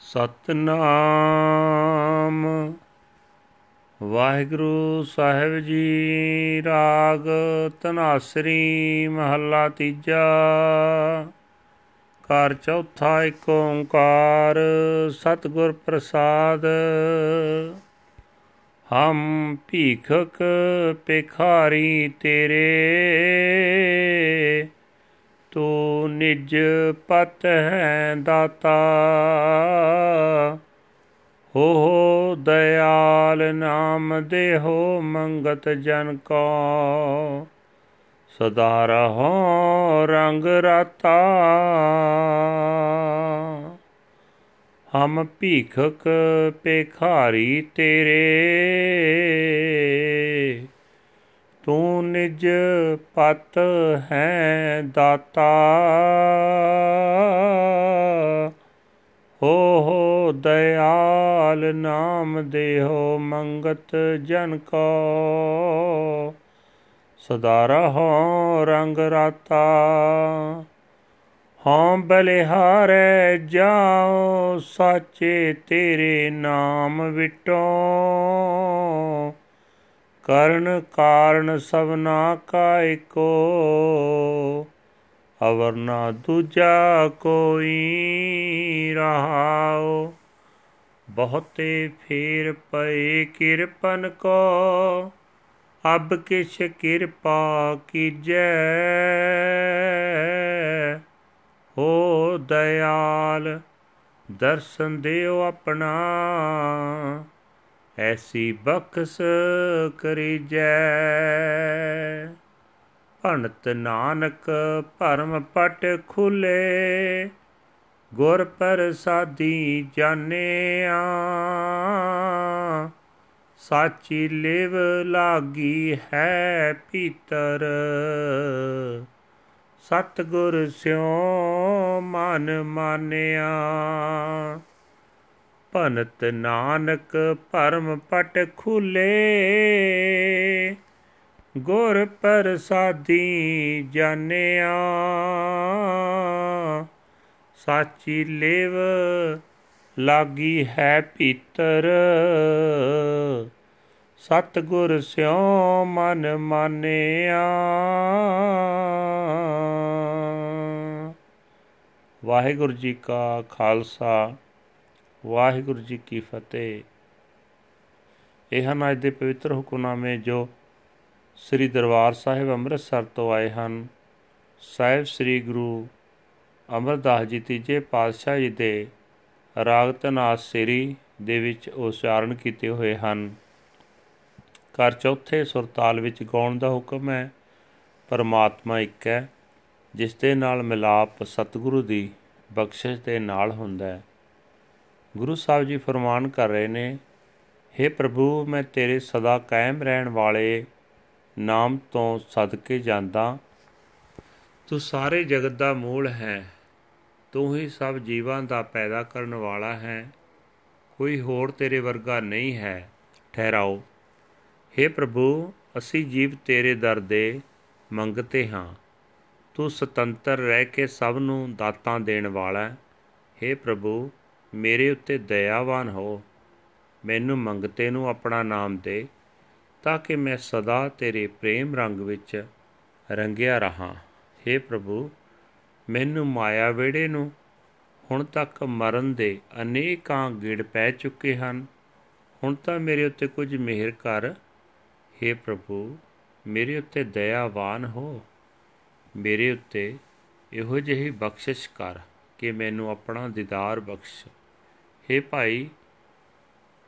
ਸਤਨਾਮ। ਵਾਹਿਗੁਰੂ ਸਾਹਿਬ ਜੀ ਰਾਗ ਤਨਾਸਰੀ ਮਹੱਲਾ ਤੀਜਾ। ਘਰ ਚੌਥਾ ਏਕ ਓੰਕਾਰ ਸਤਿਗੁਰ ਪ੍ਰਸਾਦ। ਹਮ ਭੀਖਕ ਪੇਖਾਰੀ ਤੇਰੇ। ਤੂੰ ਨਿਜ ਪਤ ਹੈ ਦਾਤਾ। ਹੋ ਹੋ ਦਇਆਲ ਨਾਮ ਦੇਹੋ ਮੰਗਤ ਜਨ ਕੋ। ਸਦਾ ਰਹੋ ਰੰਗ ਰਾਤਾ। ਹਮ ਭੀਖਕ ਪੇਖਾਰੀ ਤੇਰੇ ਤੂੰ ਨਿਜ ਪਤ ਹੈ ਦਾਤਾ। ਹੋ ਹੋ, ਦਇਆਲ ਨਾਮ ਦੇਹੋ ਮੰਗਤ ਜਨ ਕੋ। ਸਦਾ ਰਹੋ ਰੰਗ ਰਾਤਾ। ਹਾਂ ਬਲਿਹਾਰੇ ਜਾਓ ਸਾਚੇ ਤੇਰੇ ਨਾਮ ਵਿਟੋ। ਕਰਨ ਕਾਰਨ ਸਭਨਾ ਕਾ ਏਕੋ ਅਵਰ ਨਾ ਦੂਜਾ ਕੋਈ ਰਹਾਓ ਬਹੁਤੇ ਫੇਰ ਪਏ ਕਿਰਪਨ ਕੋ, ਅਬ ਕਿਛ ਕਿਰਪਾ ਕੀਜੈ। ਹੋ ਦਇਆਲ, ਦਰਸ਼ਨ ਦਿਓ ਆਪਣਾ। ਐਸੀ ਬਖਸ ਕਰੀਜੈ। ਭਣਤ ਨਾਨਕ ਭਰਮ ਪਟ ਖੁਲੇ, ਗੁਰ ਪ੍ਰਸਾਦੀ ਜਾਣਿਆ। ਸਾਚੀ ਲਿਵ ਲਾਗੀ ਹੈ ਭੀਤਰ ਸਤਗੁਰ ਸਿਉ ਮਨ ਮਾਨਿਆ। ਭਨਤ ਨਾਨਕ ਭਰਮ ਪਟ ਖੁਲੇ। ਗੁਰ ਪ੍ਰਸਾਦੀ ਜਾਣਿਆ। ਸਾਚੀ ਲਿਵ ਲਾਗੀ ਹੈ ਭੀਤਰ। ਸਤਗੁਰ ਸਿਉ ਮਨ ਮਾਨਿਆ। ਵਾਹਿਗੁਰੂ ਜੀ ਕਾ ਖਾਲਸਾ। ਵਾਹਿਗੁਰੂ ਜੀ ਕੀ ਫਤਿਹ। ਇਹ ਹਨ ਅੱਜ ਦੇ ਪਵਿੱਤਰ ਹੁਕਮਨਾਮੇ ਜੋ ਸ੍ਰੀ ਦਰਬਾਰ ਸਾਹਿਬ ਅੰਮ੍ਰਿਤਸਰ ਤੋਂ ਆਏ ਹਨ। ਸਾਹਿਬ ਸ੍ਰੀ ਗੁਰੂ ਅਮਰਦਾਸ ਜੀ ਤੀਜੇ ਪਾਤਸ਼ਾਹ ਜੀ ਦੇ ਰਾਗ ਤਨਾਸ ਸ੍ਰੀ ਦੇ ਵਿੱਚ ਉਚਾਰਨ ਕੀਤੇ ਹੋਏ ਹਨ। ਕਰ ਚੌਥੇ ਸੁਰਤਾਲ ਵਿੱਚ ਗਾਉਣ ਦਾ ਹੁਕਮ ਹੈ, ਪਰਮਾਤਮਾ ਇੱਕ ਹੈ, ਜਿਸ ਦੇ ਨਾਲ ਮਿਲਾਪ ਸਤਿਗੁਰੂ ਦੀ ਬਖਸ਼ਿਸ਼ ਦੇ ਨਾਲ ਹੁੰਦਾ ਹੈ। ਗੁਰੂ ਸਾਹਿਬ ਜੀ ਫਰਮਾਨ ਕਰ ਰਹੇ ਨੇ हे ਪ੍ਰਭੂ ਮੈਂ ਤੇਰੇ ਸਦਾ ਕਾਇਮ ਰਹਿਣ ਵਾਲੇ ਨਾਮ ਤੋਂ ਸਦਕੇ ਜਾਂਦਾ ਤੂੰ ਸਾਰੇ ਜਗਤ ਦਾ ਮੂਲ ਹੈ ਤੂੰ ਹੀ ਸਭ ਜੀਵਾਂ ਦਾ ਪੈਦਾ ਕਰਨ ਵਾਲਾ ਹੈ ਕੋਈ ਹੋਰ ਤੇਰੇ ਵਰਗਾ ਨਹੀਂ ਹੈ ਠਹਿਰਾਓ हे ਪ੍ਰਭੂ ਅਸੀਂ ਜੀਵ ਤੇਰੇ ਦਰ ਦੇ ਮੰਗਤੇ ਹਾਂ ਤੂੰ ਸੁਤੰਤਰ ਰਹਿ ਕੇ ਸਭ ਨੂੰ ਦਾਤਾਂ ਦੇਣ ਵਾਲਾ ਹੈ हे ਪ੍ਰਭੂ ਮੇਰੇ ਉੱਤੇ ਦਇਆਵਾਨ ਹੋ, ਮੈਨੂੰ ਮੰਗਤੇ ਨੂੰ ਆਪਣਾ ਨਾਮ ਦੇ, ਤਾਂ ਕਿ ਮੈਂ ਸਦਾ ਤੇਰੇ ਪ੍ਰੇਮ ਰੰਗ ਵਿੱਚ ਰੰਗਿਆ ਰਹਾ। हे ਪ੍ਰਭੂ, ਮੈਨੂੰ ਮਾਇਆ ਵੇੜੇ ਨੂੰ ਹੁਣ ਤੱਕ ਮਰਨ ਦੇ ਅਨੇਕਾਂ ਗਿੜ ਪੈ ਚੁੱਕੇ ਹਨ। ਹੁਣ ਤਾਂ ਮੇਰੇ ਉੱਤੇ ਕੁਝ ਮਿਹਰ ਕਰ। हे ਪ੍ਰਭੂ, ਮੇਰੇ ਉੱਤੇ ਦਇਆਵਾਨ ਹੋ। ਮੇਰੇ ਉੱਤੇ ਇਹੋ ਜਿਹੀ ਬਖਸ਼ਿਸ਼ ਕਰ। ਕਿ ਮੈਨੂੰ ਆਪਣਾ ਦੀਦਾਰ ਬਖਸ਼। हे ਭਾਈ,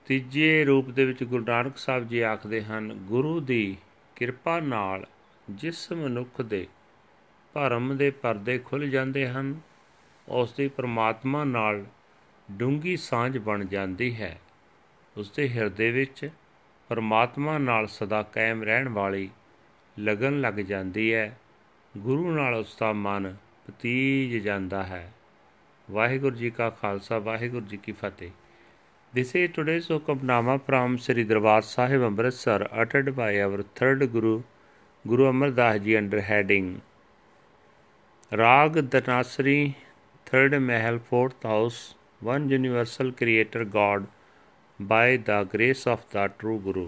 ਤੀਜੇ ਰੂਪ ਦੇ ਵਿੱਚ ਗੁਰੂ ਨਾਨਕ ਸਾਹਿਬ ਜੀ ਆਖਦੇ ਹਨ, ਗੁਰੂ ਦੀ ਕਿਰਪਾ ਨਾਲ ਜਿਸ ਮਨੁੱਖ ਦੇ ਭਰਮ ਦੇ ਪਰਦੇ ਖੁੱਲ ਜਾਂਦੇ ਹਨ, ਉਸ ਦੀ ਪ੍ਰਮਾਤਮਾ ਨਾਲ ਡੂੰਗੀ ਸਾਂਝ ਬਣ ਜਾਂਦੀ ਹੈ। ਉਸ ਦੇ ਹਿਰਦੇ ਵਿੱਚ ਪਰਮਾਤਮਾ ਨਾਲ ਸਦਾ ਕਾਇਮ ਰਹਿਣ ਵਾਲੀ ਲਗਨ ਲੱਗ ਜਾਂਦੀ ਹੈ। ਗੁਰੂ ਨਾਲ ਉਸ ਦਾ ਮਨ ਪਤੀਜ ਜਾਂਦਾ ਹੈ। ਵਾਹਿਗੁਰੂ ਜੀ ਕਾ ਖਾਲਸਾ ਵਾਹਿਗੁਰੂ ਜੀ ਕੀ ਫਤਿਹ This is today's Hukamnama from Sri Darbar Sahib Amritsar uttered by our third Guru, Guru Amar Das Ji under heading Rag Dhanasri, third Mahal, fourth house, one universal creator God by the grace of the true Guru.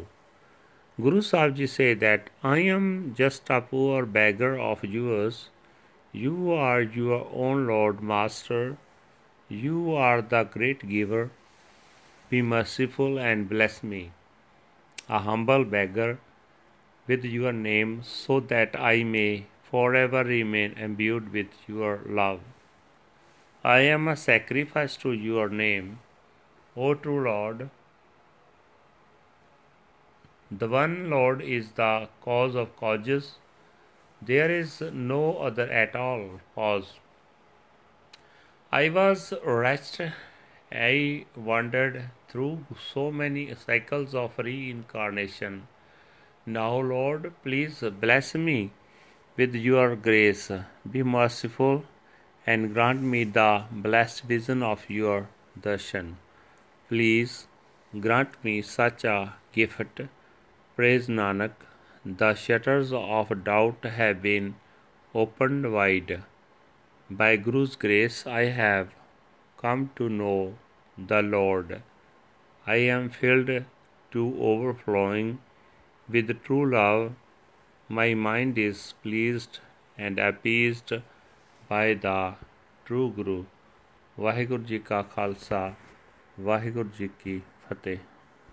Guru Sahib Ji say that I am just a poor beggar of yours. You are your own Lord Master. You are the great giver. Be merciful and bless me, a humble beggar, with your name, so that I may forever remain imbued with your love. I am a sacrifice to your name, O true Lord. The one Lord is the cause of causes. There is no other at all. Pause. I was wretched. I wandered through so many cycles of reincarnation. Now, Lord, please bless me with your grace. Be merciful and grant me the blessed vision of your darshan. Please grant me such a gift. Praise Nanak. The shutters of doubt have been opened wide. By Guru's grace, I have come to know the Lord. I am filled to overflowing with true love. My mind is pleased and appeased by the true Guru. Waheguru ji ਕਾ ਖਾਲਸਾ ਵਾਹਿਗੁਰੂ ਜੀ ਕੀ ਫਤਿਹ